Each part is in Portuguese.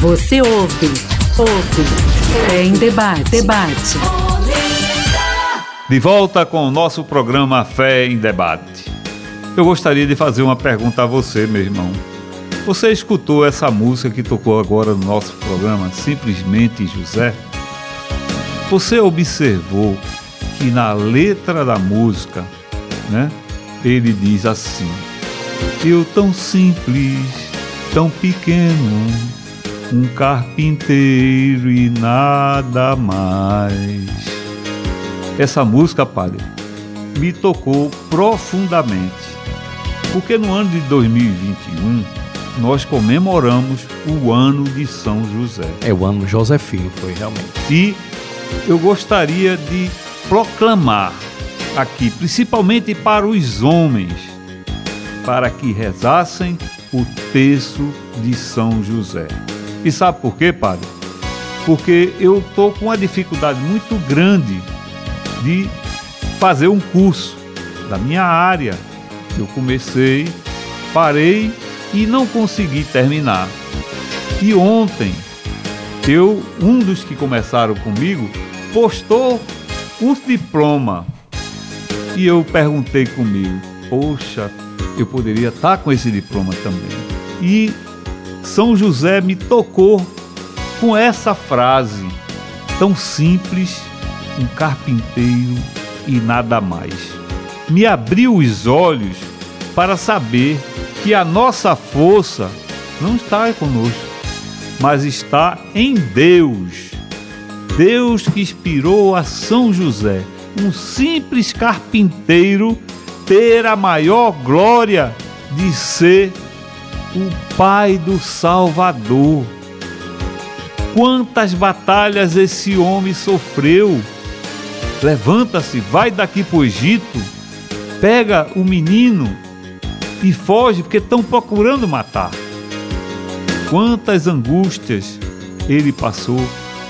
Você ouve, ouve, é em debate, debate. De volta com o nosso programa Fé em Debate. Eu gostaria de fazer uma pergunta a você, meu irmão. Você escutou essa música que tocou agora no nosso programa, Simplesmente José? Você observou que na letra da música, né, ele diz assim: Eu tão simples, tão pequeno, um carpinteiro e nada mais. Essa música, padre, me tocou profundamente, porque no ano de 2021 nós comemoramos o ano de São José. É o ano Josefino, foi realmente. E eu gostaria de proclamar aqui, principalmente para os homens, para que rezassem o texto de São José. E sabe por quê, padre? Porque eu estou com uma dificuldade muito grande de fazer um curso da minha área. Eu comecei, parei e não consegui terminar. E ontem, eu, um dos que começaram comigo, postou o diploma. E eu perguntei comigo, poxa, eu poderia estar com esse diploma também. E São José me tocou com essa frase tão simples, um carpinteiro e nada mais. Me abriu os olhos para saber que a nossa força não está conosco, mas está em Deus. Deus que inspirou a São José, um simples carpinteiro, ter a maior glória de ser o Pai do Salvador. Quantas batalhas esse homem sofreu! Levanta-se, vai daqui para o Egito, pega o menino e foge porque estão procurando matar. Quantas angústias ele passou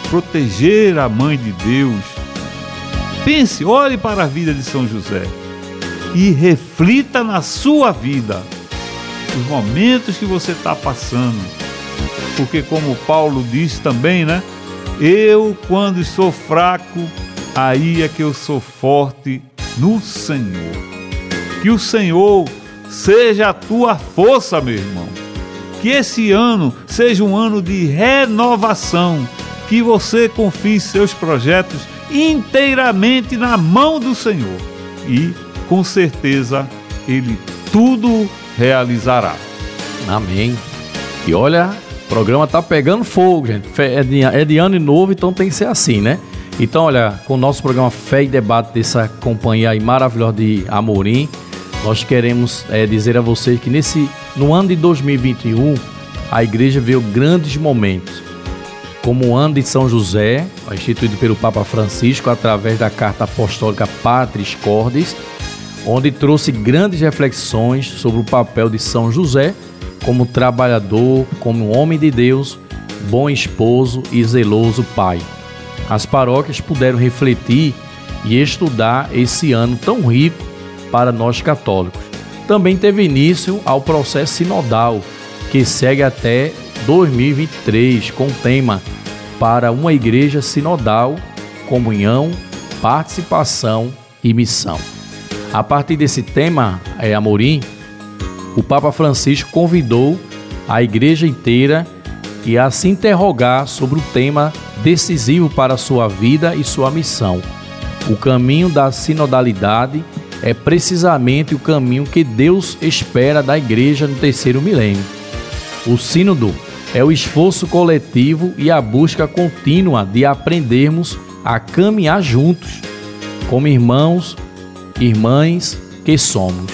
proteger a mãe de Deus. Pense, olhe para a vida de São José e reflita na sua vida os momentos que você está passando. Porque, como Paulo diz também, né? Eu, quando sou fraco, aí é que eu sou forte no Senhor. Que o Senhor seja a tua força, meu irmão. Que esse ano seja um ano de renovação. Que você confie seus projetos inteiramente na mão do Senhor. E, com certeza, Ele tudo realizará. Amém. E olha, o programa tá pegando fogo, gente. É de, é de ano novo, então tem que ser assim, né? Então, olha, com o nosso programa Fé e Debate dessa companhia aí maravilhosa de Amorim, nós queremos é, dizer a vocês que nesse no ano de 2021 a igreja veio grandes momentos, como o ano de São José, instituído pelo Papa Francisco através da carta apostólica Patris Cordis, onde trouxe grandes reflexões sobre o papel de São José como trabalhador, como homem de Deus, bom esposo e zeloso pai. As paróquias puderam refletir e estudar esse ano tão rico para nós católicos. Também teve início ao processo sinodal, que segue até 2023, com o tema Para uma Igreja Sinodal, Comunhão, Participação e Missão. A partir desse tema, é, Amorim, o Papa Francisco convidou a igreja inteira e a se interrogar sobre o tema decisivo para sua vida e sua missão, o caminho da sinodalidade é precisamente o caminho que Deus espera da igreja no terceiro milênio. O sínodo é o esforço coletivo e a busca contínua de aprendermos a caminhar juntos, como irmãos, irmãs que somos.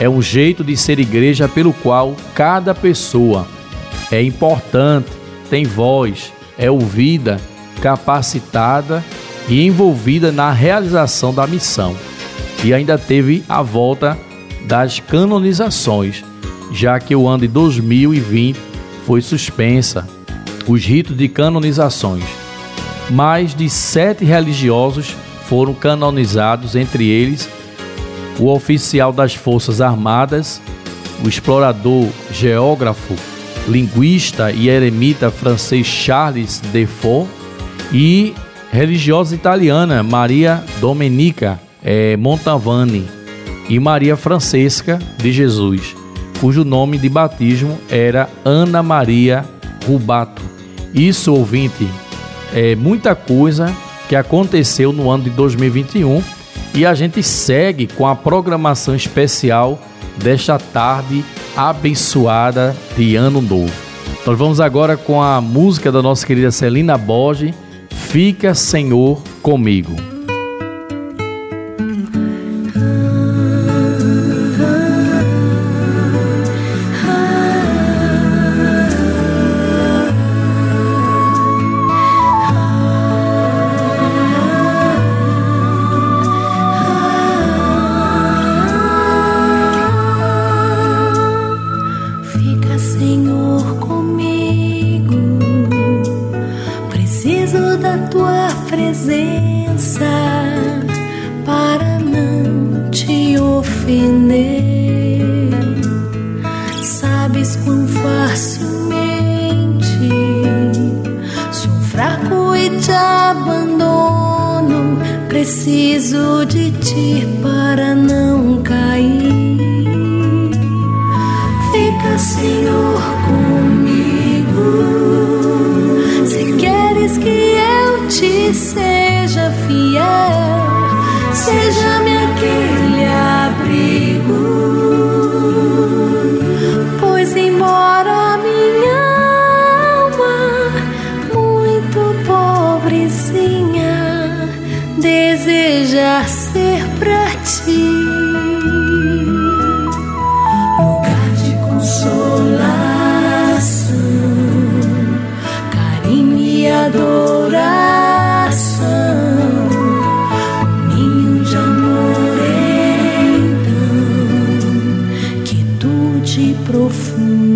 É um jeito de ser igreja pelo qual cada pessoa é importante, tem voz, é ouvida, capacitada e envolvida na realização da missão e ainda teve a volta das canonizações, já que o ano de 2020 foi suspensa os ritos de canonizações. Mais de sete religiosos foram canonizados, entre eles o oficial das Forças Armadas, o explorador geógrafo linguista e eremita francês Charles Defoe e religiosa italiana Maria Domenica é, Montavani e Maria Francesca de Jesus, cujo nome de batismo era Ana Maria Rubato. Isso, ouvinte, é muita coisa que aconteceu no ano de 2021 e a gente segue com a programação especial desta tarde abençoada de Ano Novo. Nós vamos agora com a música da nossa querida Celina Borges, Fica Senhor comigo. abandono. Preciso de ti para não cair. Fica, Senhor, comigo. Se queres que eu te seja fiel. noite profunda.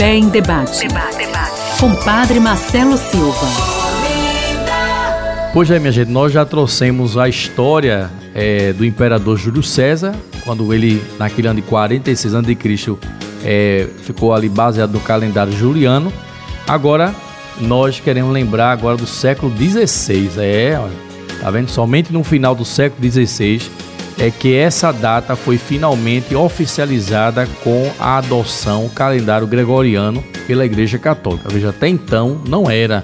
Fé em Debate. Debate. Com Padre Marcelo Silva. Pois é, minha gente, nós já trouxemos a história é, do imperador Júlio César, quando ele, naquele ano de 46 a.C., é, ficou ali baseado no calendário juliano. Agora, nós queremos lembrar agora do século XVI. É, tá vendo? Somente no final do século XVI é que essa data foi finalmente oficializada com a adoção do calendário gregoriano pela Igreja Católica. Veja, até então não era.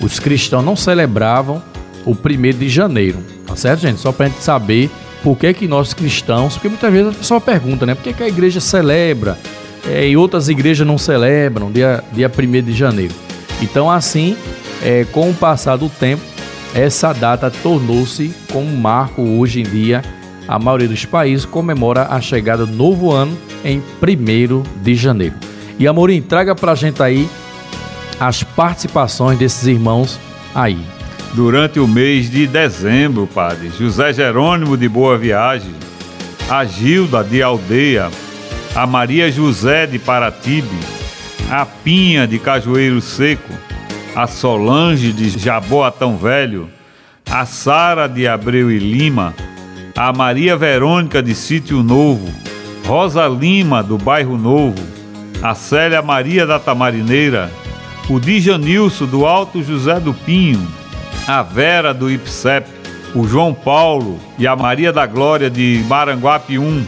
Os cristãos não celebravam o primeiro de janeiro, tá certo, gente? Só para a gente saber por que, que nós cristãos, porque muitas vezes a pessoa pergunta, né? Por que, que a igreja celebra é, e outras igrejas não celebram dia, dia 1 de janeiro? Então, assim, é, com o passar do tempo, essa data tornou-se como marco hoje em dia a maioria dos países comemora a chegada do novo ano em 1 de janeiro. E Amorim, traga pra gente aí as participações desses irmãos aí. Durante o mês de dezembro, padre, José Jerônimo de Boa Viagem, a Gilda de Aldeia, a Maria José de Paratibe, a Pinha de Cajueiro Seco, a Solange de Jaboatão Velho, a Sara de Abreu e Lima, a Maria Verônica de Sítio Novo, Rosa Lima do Bairro Novo, a Célia Maria da Tamarineira, o Dijanilson do Alto José do Pinho, a Vera do Ipsep, o João Paulo e a Maria da Glória de Maranguape 1,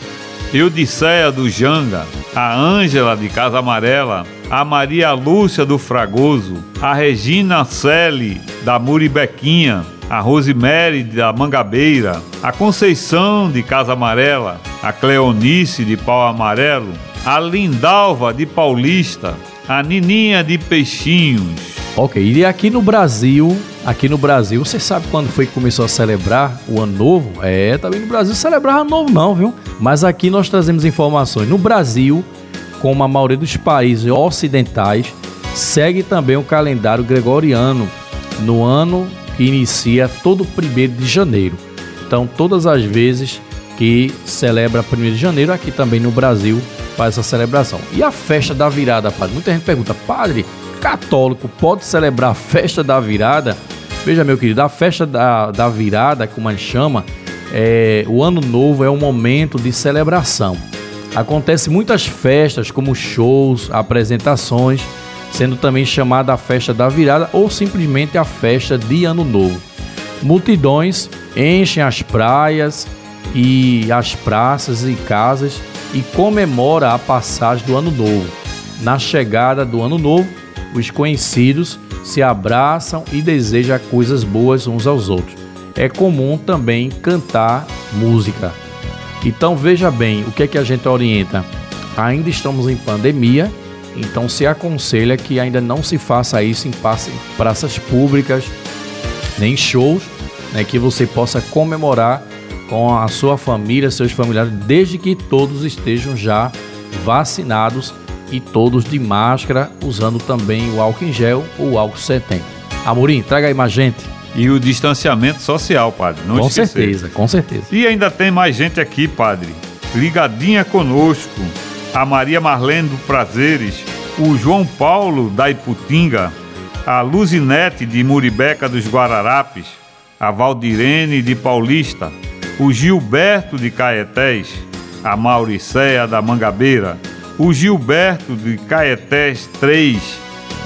Eudicéia do Janga, a Ângela de Casa Amarela, a Maria Lúcia do Fragoso, a Regina Selle da Muribequinha, a Rosemary da Mangabeira, a Conceição de Casa Amarela, a Cleonice de Pau Amarelo, a Lindalva de Paulista, a Nininha de Peixinhos. Ok, e aqui no Brasil, aqui no Brasil, você sabe quando foi que começou a celebrar o Ano Novo? É, também no Brasil celebrava Ano Novo não, viu? Mas aqui nós trazemos informações. No Brasil, como a maioria dos países ocidentais, segue também o calendário gregoriano no ano que inicia todo primeiro de janeiro. Então, todas as vezes que celebra 1 de janeiro, aqui também no Brasil faz essa celebração. E a festa da virada, padre? Muita gente pergunta, padre, católico pode celebrar a festa da virada? Veja, meu querido, a festa da, da virada, como a gente chama, é, o ano novo é um momento de celebração. Acontece muitas festas, como shows, apresentações, sendo também chamada a festa da virada ou simplesmente a festa de Ano Novo. Multidões enchem as praias e as praças e casas e comemora a passagem do Ano Novo. Na chegada do Ano Novo, os conhecidos se abraçam e desejam coisas boas uns aos outros. É comum também cantar música. Então veja bem, o que é que a gente orienta? Ainda estamos em pandemia então se aconselha que ainda não se faça isso em praças públicas, nem shows, né, que você possa comemorar com a sua família, seus familiares, desde que todos estejam já vacinados e todos de máscara, usando também o álcool em gel ou álcool 70. Amorim, traga aí mais gente. E o distanciamento social, padre. Não com esquecer. certeza, com certeza. E ainda tem mais gente aqui, padre. Ligadinha conosco a Maria Marlene do Prazeres, o João Paulo da Iputinga, a Luzinete de Muribeca dos Guararapes, a Valdirene de Paulista, o Gilberto de Caetés, a Mauricéia da Mangabeira, o Gilberto de Caetés 3,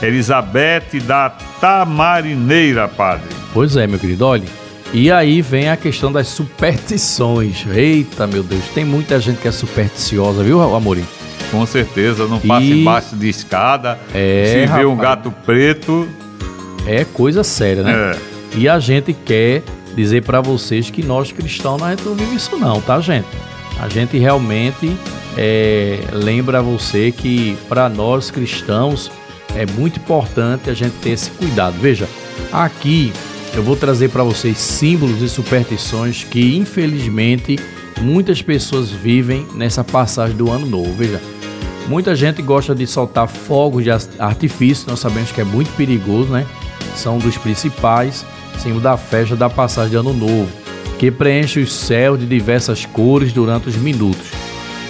Elizabeth da Tamarineira, padre. Pois é, meu querido, olhe. E aí vem a questão das superstições. Eita, meu Deus, tem muita gente que é supersticiosa, viu, Amorim? Com certeza, não passa e... embaixo de escada. É, Se rapaz, vê um gato preto. É coisa séria, né? É. E a gente quer dizer para vocês que nós cristãos não vivemos isso não, tá, gente? A gente realmente é, lembra você que para nós cristãos é muito importante a gente ter esse cuidado. Veja, aqui eu vou trazer para vocês símbolos e superstições que infelizmente muitas pessoas vivem nessa passagem do ano novo. Veja, Muita gente gosta de soltar fogos de artifício, nós sabemos que é muito perigoso, né? São dos principais, símbolo da festa da passagem de ano novo, que preenche os céus de diversas cores durante os minutos.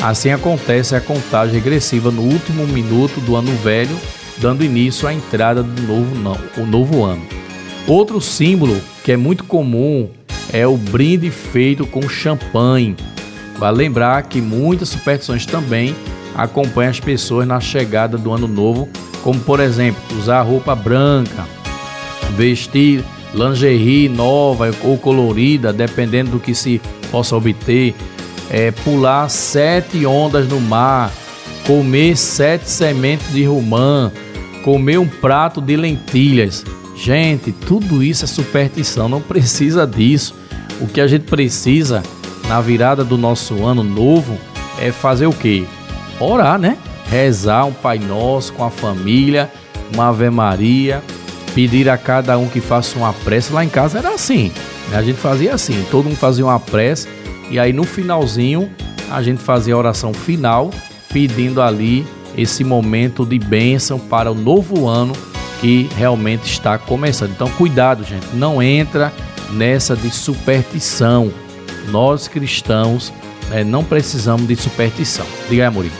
Assim acontece a contagem regressiva no último minuto do ano velho, dando início à entrada do novo, não, o novo ano. Outro símbolo que é muito comum é o brinde feito com champanhe. Vale lembrar que muitas superstições também acompanham as pessoas na chegada do ano novo, como por exemplo, usar roupa branca, vestir lingerie nova ou colorida, dependendo do que se possa obter, é, pular sete ondas no mar, comer sete sementes de romã, comer um prato de lentilhas. Gente, tudo isso é superstição, não precisa disso. O que a gente precisa na virada do nosso ano novo é fazer o quê? Orar, né? Rezar um Pai Nosso com a família, uma Ave Maria, pedir a cada um que faça uma prece. Lá em casa era assim, né? a gente fazia assim, todo mundo fazia uma prece e aí no finalzinho a gente fazia a oração final, pedindo ali esse momento de bênção para o novo ano que realmente está começando. Então cuidado, gente, não entra nessa de superstição. Nós cristãos né, não precisamos de superstição. Diga aí, Amorim.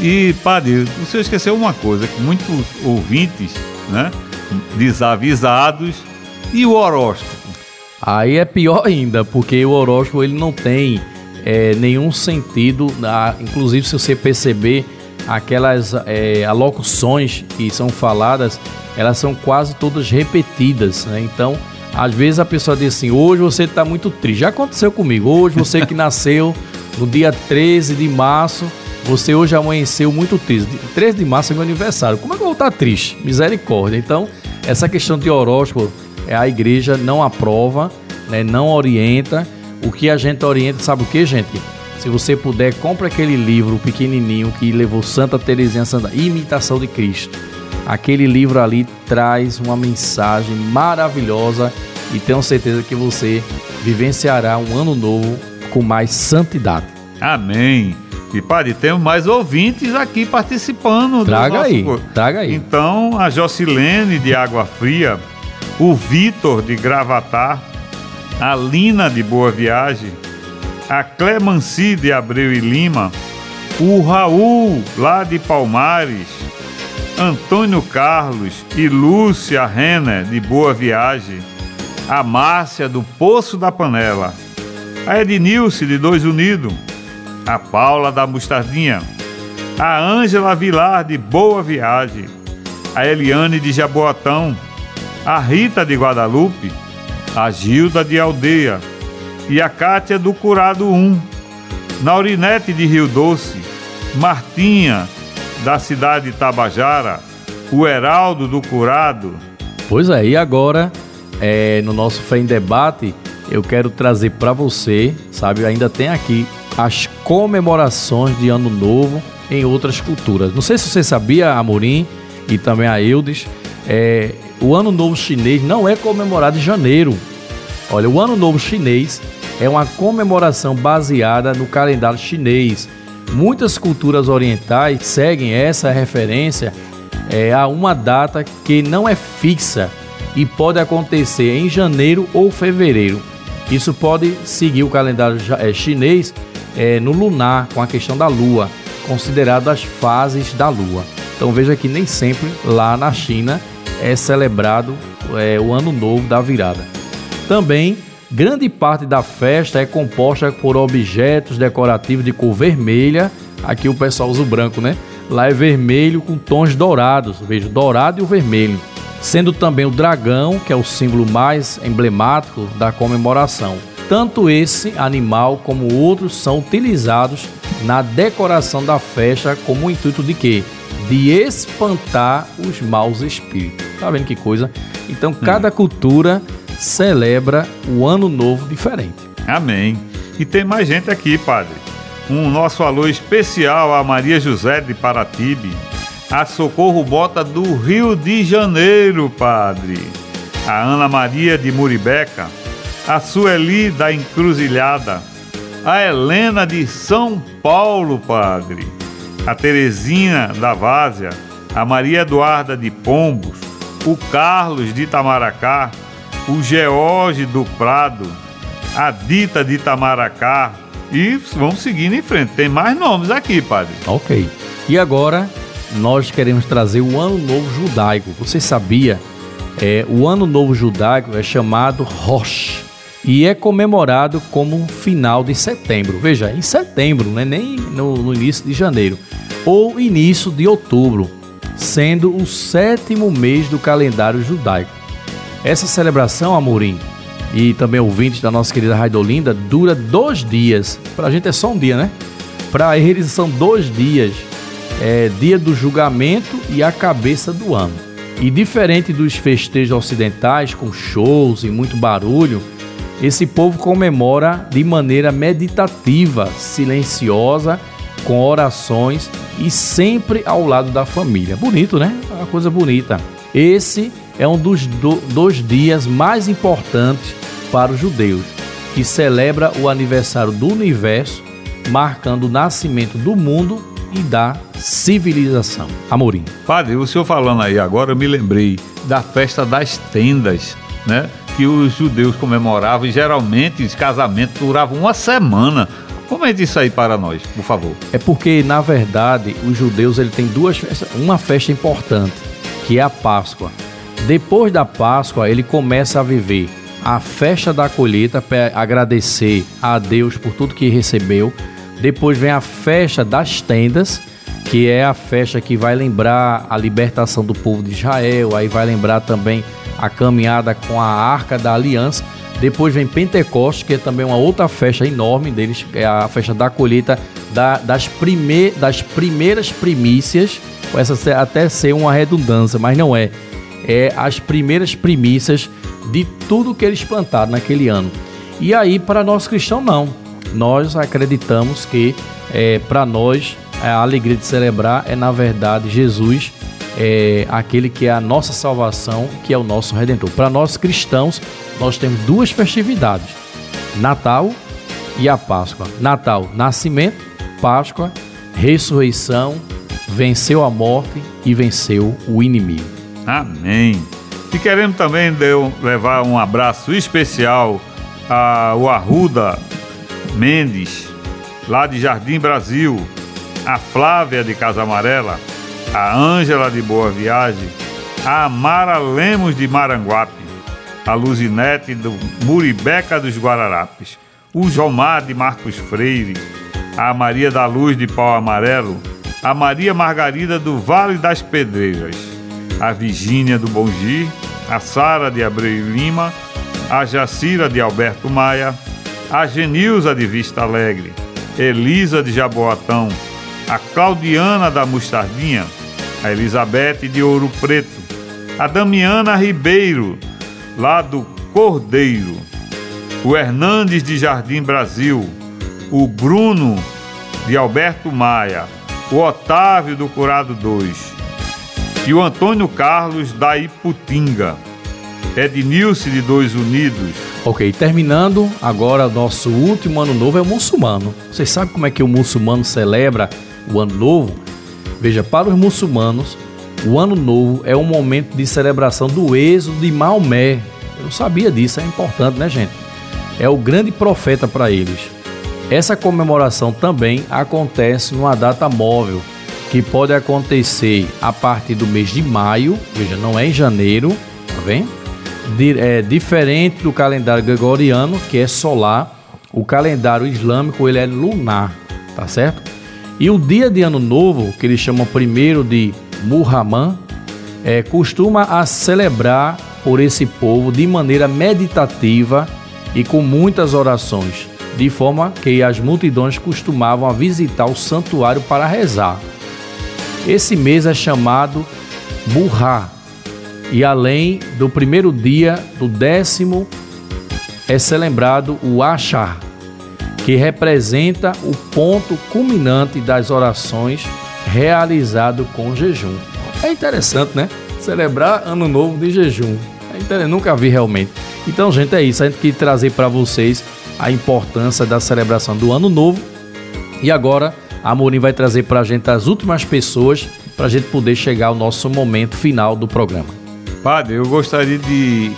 E, padre, você esqueceu uma coisa, que muitos ouvintes, né, desavisados, e o horóscopo? Aí é pior ainda, porque o horóscopo ele não tem é, nenhum sentido, inclusive se você perceber aquelas é, alocuções que são faladas, elas são quase todas repetidas, né? Então, às vezes a pessoa diz assim: hoje você está muito triste. Já aconteceu comigo. Hoje você que nasceu no dia 13 de março, você hoje amanheceu muito triste. 13 de março é meu aniversário. Como é que eu vou estar triste? Misericórdia. Então, essa questão de horóscopo, é, a igreja não aprova, né, não orienta. O que a gente orienta, sabe o que, gente? Se você puder, compre aquele livro pequenininho que levou Santa Teresinha Santa, Imitação de Cristo. Aquele livro ali traz uma mensagem maravilhosa e tenho certeza que você vivenciará um ano novo com mais santidade. Amém. E Padre, temos mais ouvintes aqui participando. Traga aí, nosso... traga aí. Então, a Jocilene de Água Fria, o Vitor de Gravatar, a Lina de Boa Viagem, a Clemanci de Abreu e Lima, o Raul lá de Palmares, Antônio Carlos e Lúcia Renner de Boa Viagem, a Márcia do Poço da Panela, a Ednilce de Dois Unidos, a Paula da Mostardinha, a Ângela Vilar de Boa Viagem, a Eliane de Jaboatão, a Rita de Guadalupe, a Gilda de Aldeia. E a Cátia do Curado 1, Naurinete de Rio Doce, Martinha da cidade de Tabajara, o Heraldo do Curado. Pois é, e agora, é, no nosso Fé em Debate, eu quero trazer para você, sabe, ainda tem aqui as comemorações de Ano Novo em outras culturas. Não sei se você sabia, Amorim e também a Eudes, é, o Ano Novo Chinês não é comemorado em janeiro. Olha, o Ano Novo Chinês é uma comemoração baseada no calendário chinês. Muitas culturas orientais seguem essa referência é, a uma data que não é fixa e pode acontecer em janeiro ou fevereiro. Isso pode seguir o calendário é, chinês é, no lunar, com a questão da lua, considerado as fases da lua. Então veja que nem sempre lá na China é celebrado é, o ano novo da virada. Também grande parte da festa é composta por objetos decorativos de cor vermelha. Aqui o pessoal usa o branco, né? Lá é vermelho com tons dourados, veja, dourado e o vermelho. Sendo também o dragão, que é o símbolo mais emblemático da comemoração. Tanto esse animal como outros são utilizados na decoração da festa como o intuito de quê? De espantar os maus espíritos. Tá vendo que coisa? Então cada hum. cultura celebra o ano novo diferente. Amém. E tem mais gente aqui, padre. Um nosso alô especial a Maria José de Paratibe, a Socorro Bota do Rio de Janeiro, padre. A Ana Maria de Muribeca, a Sueli da Encruzilhada, a Helena de São Paulo, padre, a Terezinha da Várzea, a Maria Eduarda de Pombos, o Carlos de Itamaracá, o George do Prado, a Dita de Itamaracá, E vamos seguindo em frente. Tem mais nomes aqui, padre. Ok. E agora nós queremos trazer o Ano Novo Judaico. Você sabia? É, o Ano Novo Judaico é chamado Rosh e é comemorado como final de setembro. Veja, em setembro, não é nem no, no início de janeiro, ou início de outubro, sendo o sétimo mês do calendário judaico. Essa celebração, Amorim, e também ouvintes da nossa querida Raidolinda, dura dois dias. Para a gente é só um dia, né? Para eles são dois dias. É dia do julgamento e a cabeça do ano. E diferente dos festejos ocidentais, com shows e muito barulho, esse povo comemora de maneira meditativa, silenciosa, com orações e sempre ao lado da família. Bonito, né? É uma coisa bonita. Esse é um dos, do, dos dias mais importantes para os judeus, que celebra o aniversário do universo, marcando o nascimento do mundo e da civilização. Amorim. Padre, o senhor falando aí agora, eu me lembrei da festa das tendas, né? Que os judeus comemoravam e geralmente os casamentos duravam uma semana. Comente isso aí para nós, por favor. É porque, na verdade, os judeus ele tem duas festas, uma festa importante, que é a Páscoa. Depois da Páscoa, ele começa a viver a festa da colheita para agradecer a Deus por tudo que recebeu. Depois vem a festa das tendas, que é a festa que vai lembrar a libertação do povo de Israel, aí vai lembrar também a caminhada com a Arca da Aliança. Depois vem Pentecostes, que é também uma outra festa enorme deles, é a festa da colheita da, das, prime, das primeiras primícias. Essa até ser uma redundância, mas não é. É as primeiras primícias de tudo que eles plantaram naquele ano. E aí, para nós cristãos, não. Nós acreditamos que é, para nós a alegria de celebrar é, na verdade, Jesus é aquele que é a nossa salvação, que é o nosso redentor. Para nós cristãos, nós temos duas festividades: Natal e a Páscoa. Natal, nascimento, Páscoa, ressurreição, venceu a morte e venceu o inimigo. Amém. E queremos também levar um abraço especial ao Arruda Mendes, lá de Jardim Brasil, a Flávia de Casa Amarela, a Ângela de Boa Viagem, a Amara Lemos de Maranguape, a Luzinete do Muribeca dos Guararapes, o Jomar de Marcos Freire, a Maria da Luz de Pau Amarelo, a Maria Margarida do Vale das Pedreiras, a Virgínia do Bongi, a Sara de Abreu Lima, a Jacira de Alberto Maia, a Genilza de Vista Alegre, Elisa de Jaboatão, a Claudiana da Mostardinha, a Elizabeth de Ouro Preto, a Damiana Ribeiro, lá do Cordeiro, o Hernandes de Jardim Brasil, o Bruno de Alberto Maia, o Otávio do Curado 2, e o Antônio Carlos da Iputinga. Ednilce de Dois Unidos. Ok, terminando, agora nosso último ano novo é o muçulmano. Vocês sabem como é que o muçulmano celebra o ano novo? Veja, para os muçulmanos, o ano novo é um momento de celebração do êxodo de Maomé. Eu sabia disso, é importante, né, gente? É o grande profeta para eles. Essa comemoração também acontece numa data móvel, que pode acontecer a partir do mês de maio, veja, não é em janeiro, tá vendo? É diferente do calendário gregoriano, que é solar, o calendário islâmico ele é lunar, tá certo? E o dia de ano novo, que eles chamam primeiro de Muhammad, é, costuma a celebrar por esse povo de maneira meditativa e com muitas orações, de forma que as multidões costumavam visitar o santuário para rezar. Esse mês é chamado Burra. E além do primeiro dia do décimo, é celebrado o Achar, que representa o ponto culminante das orações realizado com jejum. É interessante, né? Celebrar Ano Novo de jejum. É interessante, nunca vi realmente. Então, gente, é isso. A gente quer trazer para vocês a importância da celebração do Ano Novo. E agora a Amorim vai trazer para a gente as últimas pessoas para a gente poder chegar ao nosso momento final do programa. Padre, eu gostaria de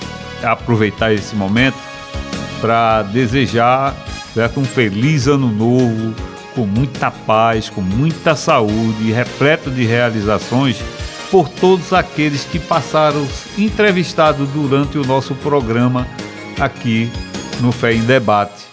aproveitar esse momento para desejar certo? Um feliz ano novo, com muita paz, com muita saúde, repleto de realizações por todos aqueles que passaram entrevistados durante o nosso programa aqui no Fé em Debate,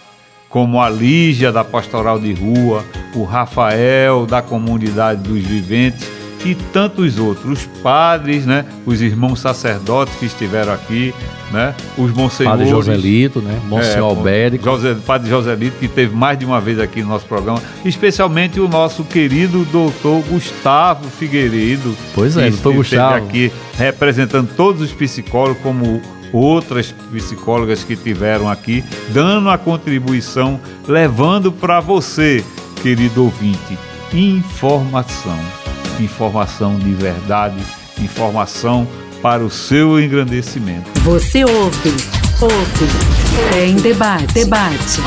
como a Lígia da Pastoral de Rua, o Rafael da Comunidade dos Viventes e tantos outros, os padres, né, os irmãos sacerdotes que estiveram aqui, né, os monsenhores. Padre Joselito, né, Monsenhor é, Albérico. José, padre Joselito, que teve mais de uma vez aqui no nosso programa, especialmente o nosso querido doutor Gustavo Figueiredo. Pois é, doutor Gustavo. aqui representando todos os psicólogos, como outras psicólogas que tiveram aqui, dando a contribuição, levando para você, querido ouvinte, informação informação de verdade, informação para o seu engrandecimento. Você ouve, ouve, tem debate, debate.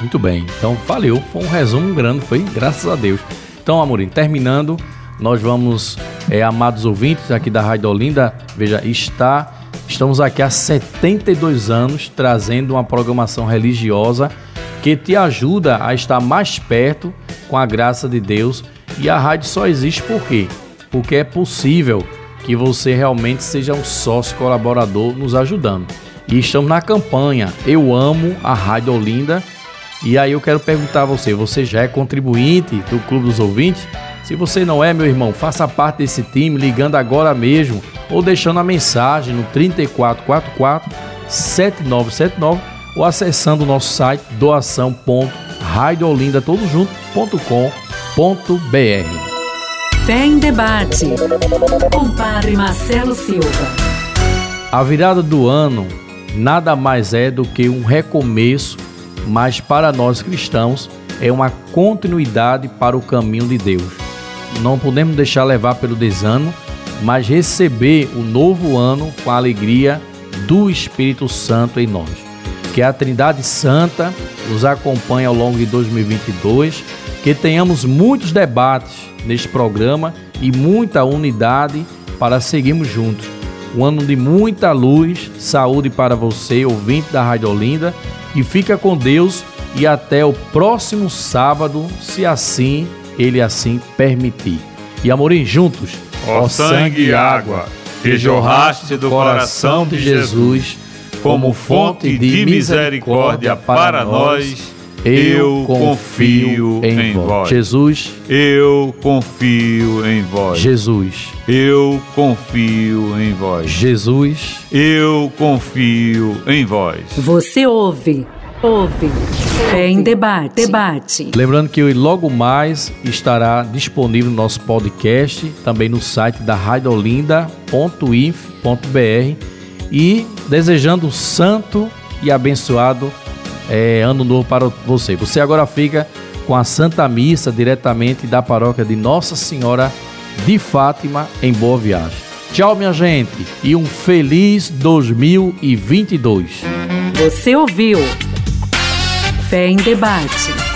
Muito bem, então valeu, foi um resumo grande, foi graças a Deus. Então, Amorim, terminando, nós vamos, é, amados ouvintes aqui da Rádio Olinda, veja, está, estamos aqui há 72 anos trazendo uma programação religiosa que te ajuda a estar mais perto com a graça de Deus e a rádio só existe por quê? Porque é possível que você realmente seja um sócio colaborador nos ajudando. E estamos na campanha Eu Amo a Rádio Olinda. E aí eu quero perguntar a você, você já é contribuinte do Clube dos Ouvintes? Se você não é, meu irmão, faça parte desse time ligando agora mesmo ou deixando a mensagem no 3444 7979 ou acessando o nosso site doação.radioolinda.com.br Fé em debate. Com Padre Marcelo Silva. A virada do ano nada mais é do que um recomeço, mas para nós cristãos é uma continuidade para o caminho de Deus. Não podemos deixar levar pelo desânimo, mas receber o novo ano com a alegria do Espírito Santo em nós. Que a Trindade Santa nos acompanhe ao longo de 2022 que tenhamos muitos debates neste programa e muita unidade para seguirmos juntos. Um ano de muita luz, saúde para você, ouvinte da Rádio Olinda, e fica com Deus e até o próximo sábado, se assim ele assim permitir. E amorim juntos, ó sangue e água, que jorraste do coração de Jesus como fonte de misericórdia para nós eu confio em vós. Jesus. Eu confio em vós. Jesus. Eu confio em vós. Jesus. Eu confio em vós. Você ouve. Ouve. É em debate. Debate. Lembrando que logo mais estará disponível no nosso podcast, também no site da radiolinda.inf.br e desejando um santo e abençoado é, ano novo para você. Você agora fica com a Santa Missa diretamente da paróquia de Nossa Senhora de Fátima em Boa Viagem. Tchau, minha gente, e um feliz 2022. Você ouviu? Fé em debate